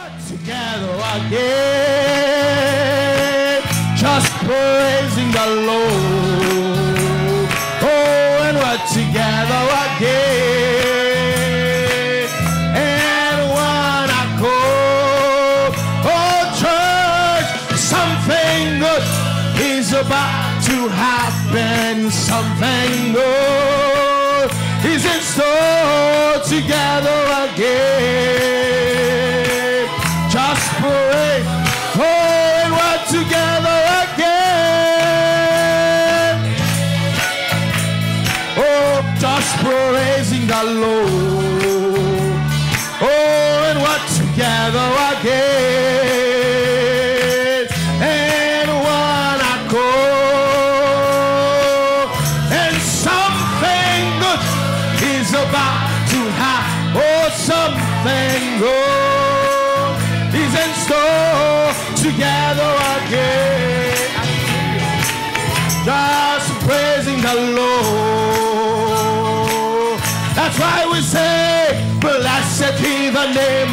But together again, just praising the Lord.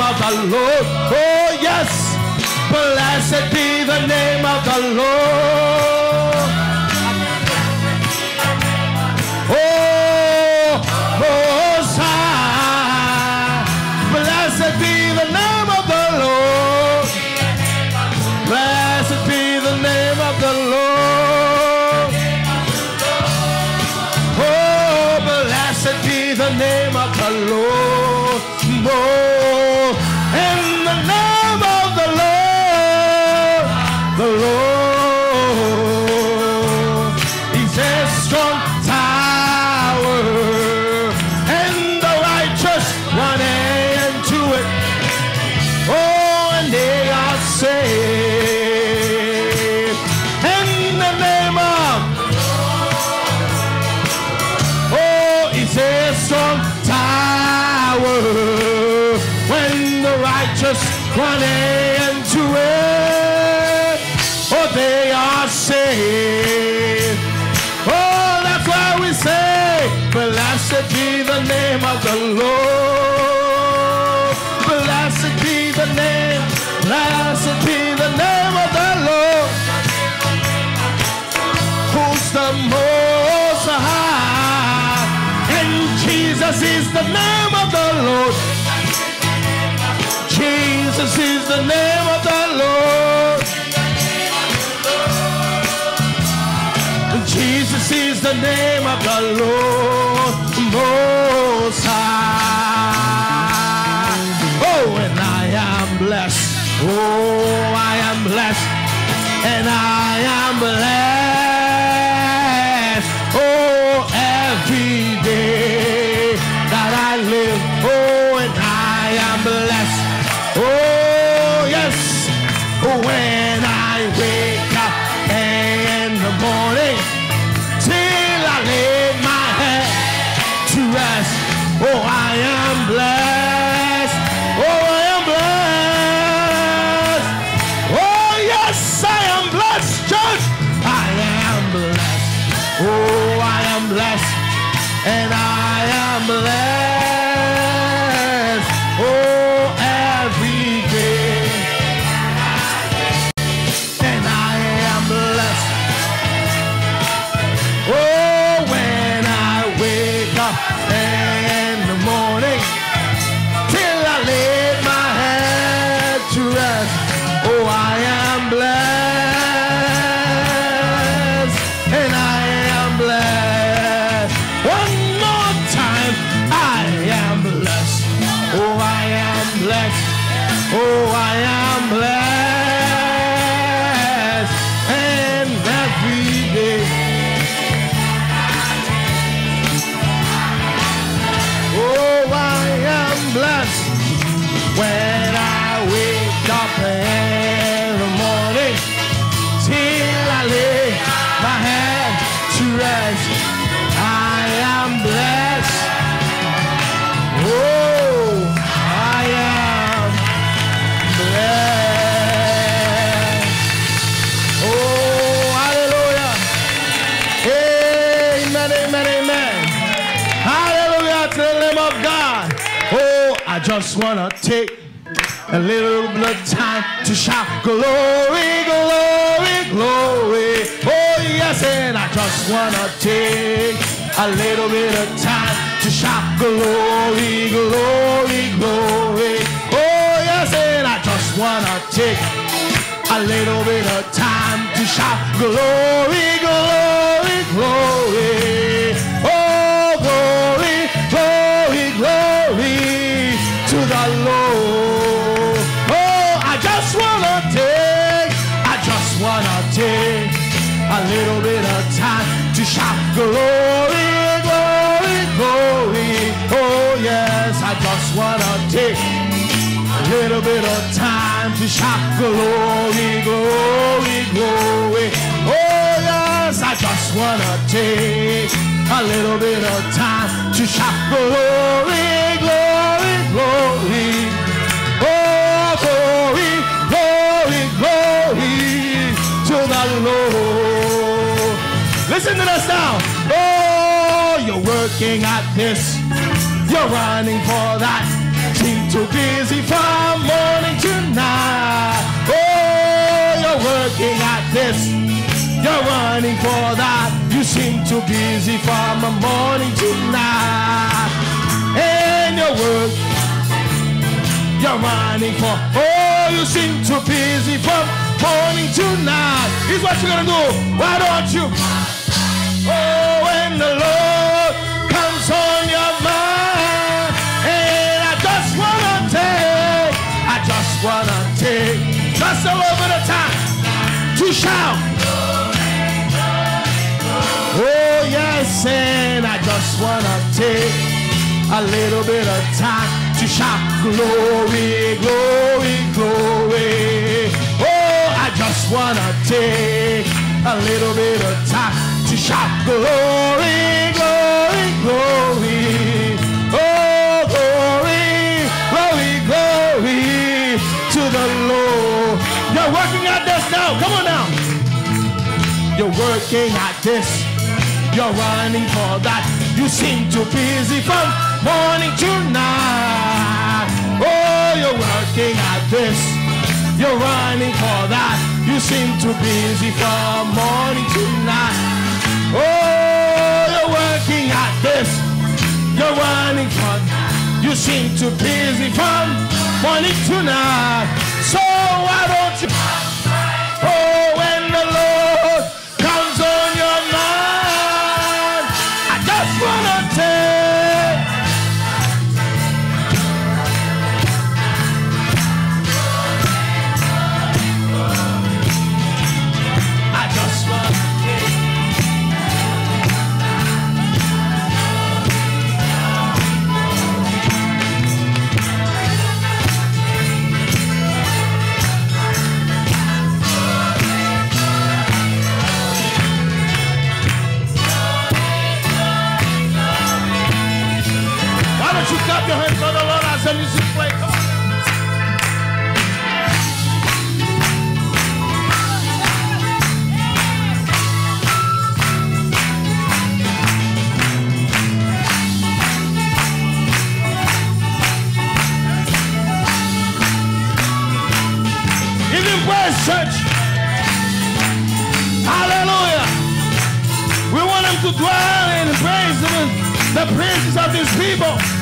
of the Lord. Oh, yes. Blessed be the name of the Lord. One A and two Precious is the name of the Lord. Jesus is the name of the Lord Oh, and I am blessed. Oh, I am blessed. And I am blessed. and I am there. Oh, I am blessed. just wanna take a little bit of time to shout glory, glory, glory. Oh yes, and I just wanna take a little bit of time to shout glory, glory, glory. Oh yes, and I just wanna take a little bit of time to shout glory, glory, glory. Shout glory, glory, glory. Oh, yes, I just wanna take a little bit of time to shout glory, glory, glory. Oh yes, I just wanna take a little bit of time to shout glory, glory, glory. Oh glory, glory, glory to the Lord. Listen to this now. Oh, you're working at this. You're running for that. Seem too busy from morning to night. Oh, you're working at this. You're running for that. You seem too busy from morning to night. And your work, you're running for. Oh, you seem too busy from morning to night. Here's what you're gonna do. Why don't you? Oh, when the Lord comes on your mind, and I just wanna take, I just wanna take, just a little bit of time to shout. Oh yes, and I just wanna take a little bit of time to shout glory, glory, glory. Oh, I just wanna take a little bit of time to shout glory, glory, glory. Oh, glory, glory, glory to the Lord. You're working at this now. Come on now. You're working at this. You're running for that. You seem too busy from morning to night. Oh, you're working at this. You're running for that. You seem too busy from morning to night. Oh, you're working at this. You're running for You seem too busy from morning to night. So why don't you? You clap your hands for the Lord as the music? Come on. Praise, church. Hallelujah. We want him to dwell in praise of the praises of his people.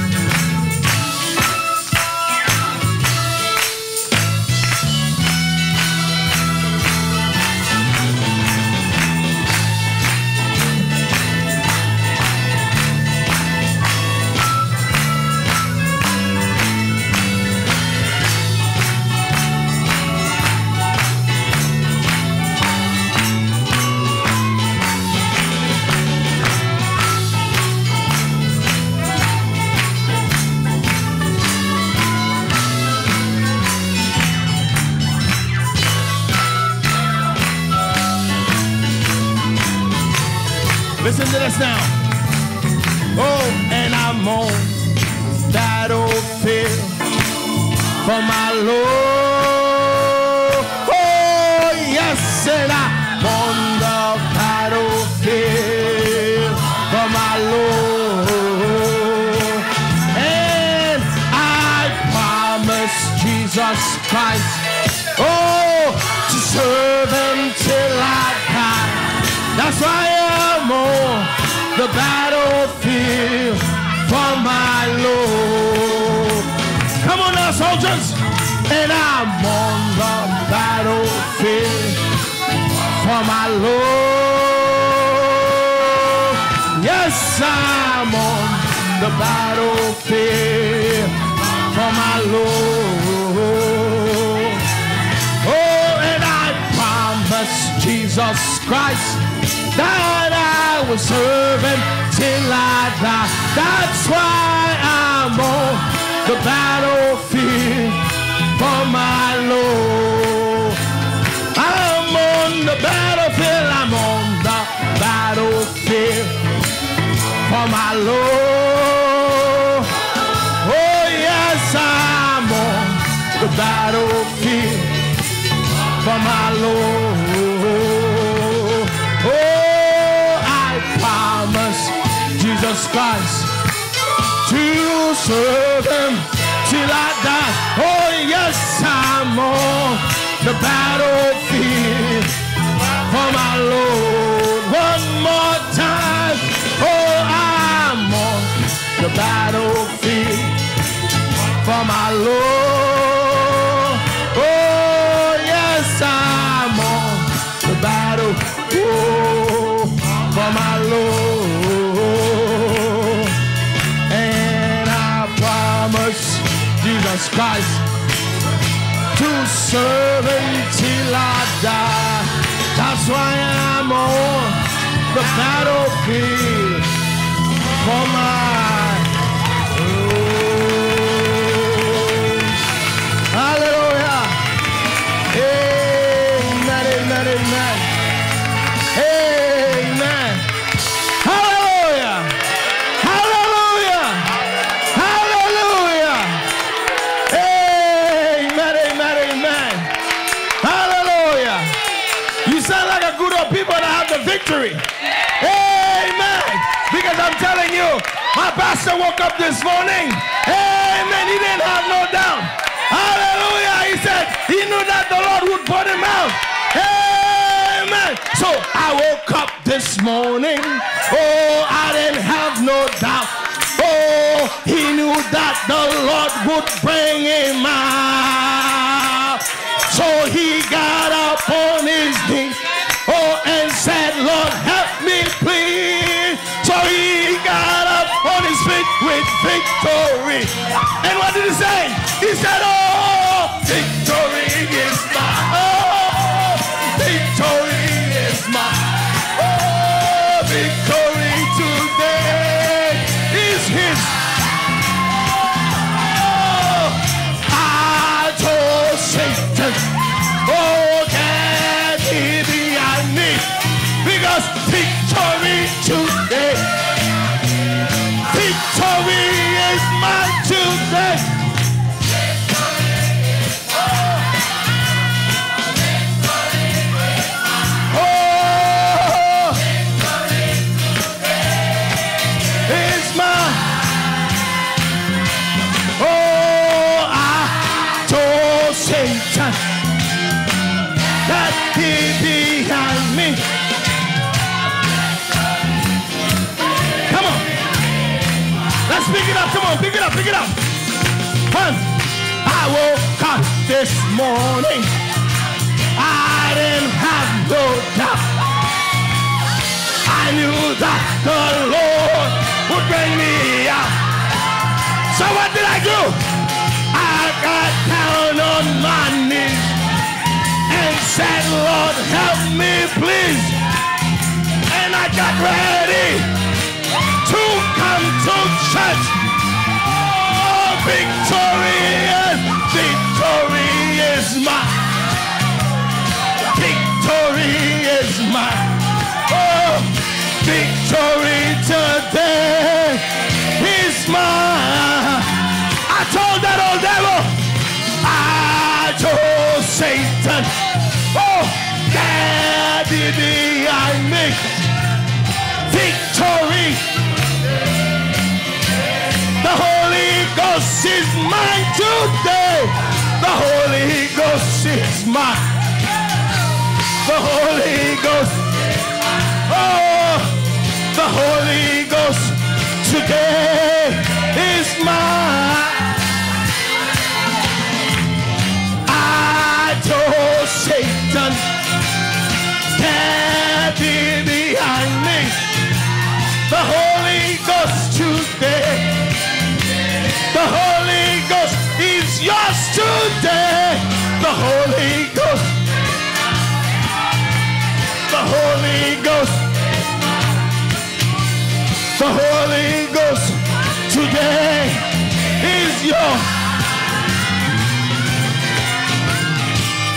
For my Lord. Oh, yes, and I'm on the battlefield for my Lord. And I promise Jesus Christ. Oh, to serve till I die. That's why I'm on the battlefield for my Lord. Soldiers. And I'm on the battlefield for my Lord. Yes, I'm on the battlefield for my Lord. Oh, and I promise Jesus Christ that I will serve him till I die. That's why I'm on the battlefield my Lord. I'm on the battlefield, I'm on the battlefield for my Lord. Oh, yes, I'm on the battlefield for my Lord. Oh, I promise Jesus Christ to serve him till I die. The battlefield for my Lord. One more time. Oh, I'm on the battlefield for my Lord. Oh, yes, I'm on the battle oh, for my Lord. And I promise Jesus Christ serve until I die. That's why I'm on the battlefield for my no doubt. Oh, he knew that the Lord would bring him out. So he got up on his knees. Oh, and said, Lord, help me, please. So he got up on his feet with victory. And what did he say? He said, Oh, victory this morning. I didn't have no doubt. I knew that the Lord would bring me out. So what did I do? I got down on my knees and said, Lord, help me, please. And I got ready to come to church. Oh, victorious, victory is mine. Victory is mine. Oh, victory today is mine. I told that old devil, I told Satan, oh, daddy behind me. Victory. The Holy Ghost is mine today. The Holy Ghost is mine. The Holy Ghost. Oh, the Holy Ghost today is mine. I told Satan, thee behind me. The Holy Ghost today. Today. The Holy Ghost. The Holy Ghost. The Holy Ghost today is yours.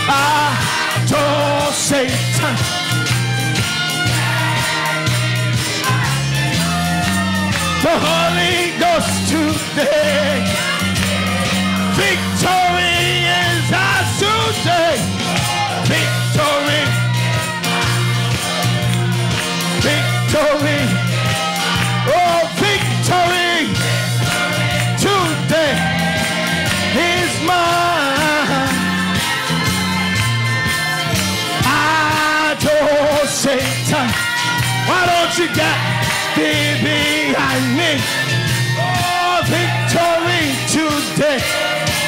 I ah, told Satan. The Holy Ghost today. Victory today. Victory. Victory. Oh, victory today is mine. I told Satan, why don't you get me behind me? Oh, victory today.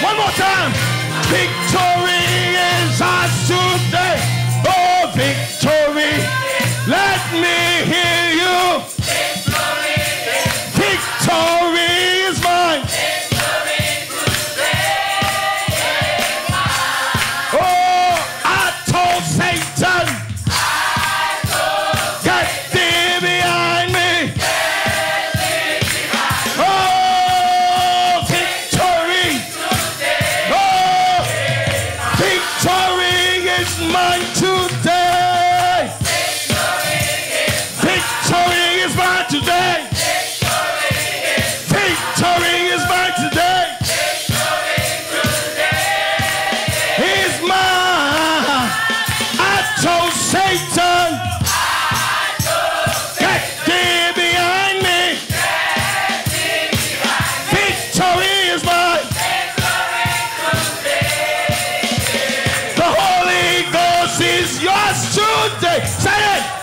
One more time. Victory is ours today. Is yours today. Say it.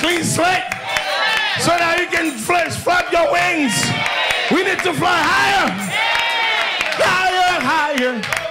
Clean slate so that you can flash, flap your wings. We need to fly. Higher, higher. Higher,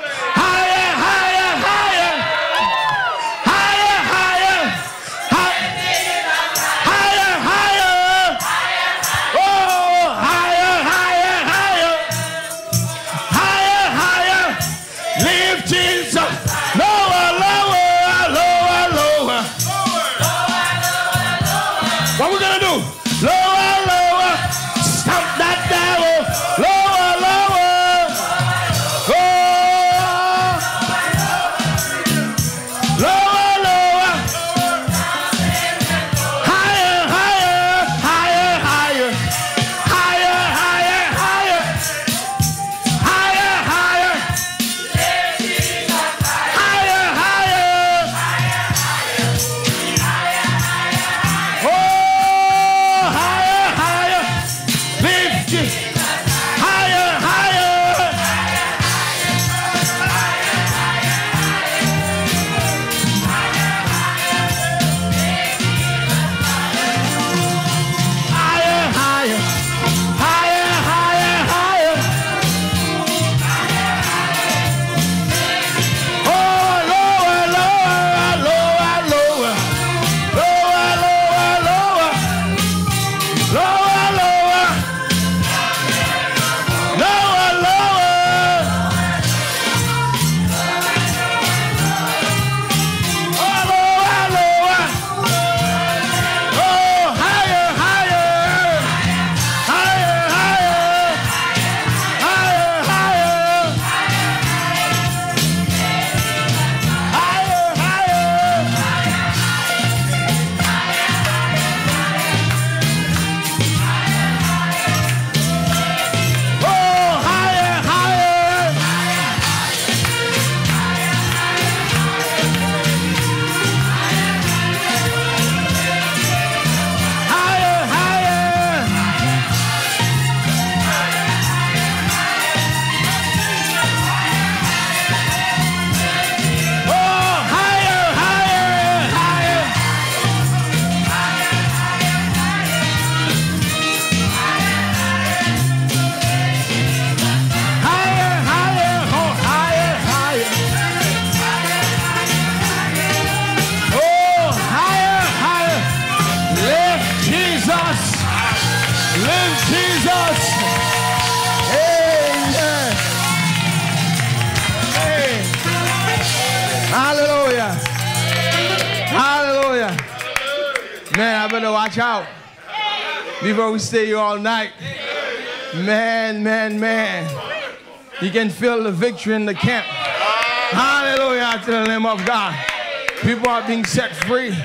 watch out before we stay here all night. Man, man, man. You can feel the victory in the camp. Hallelujah to the name of God. People are being set free.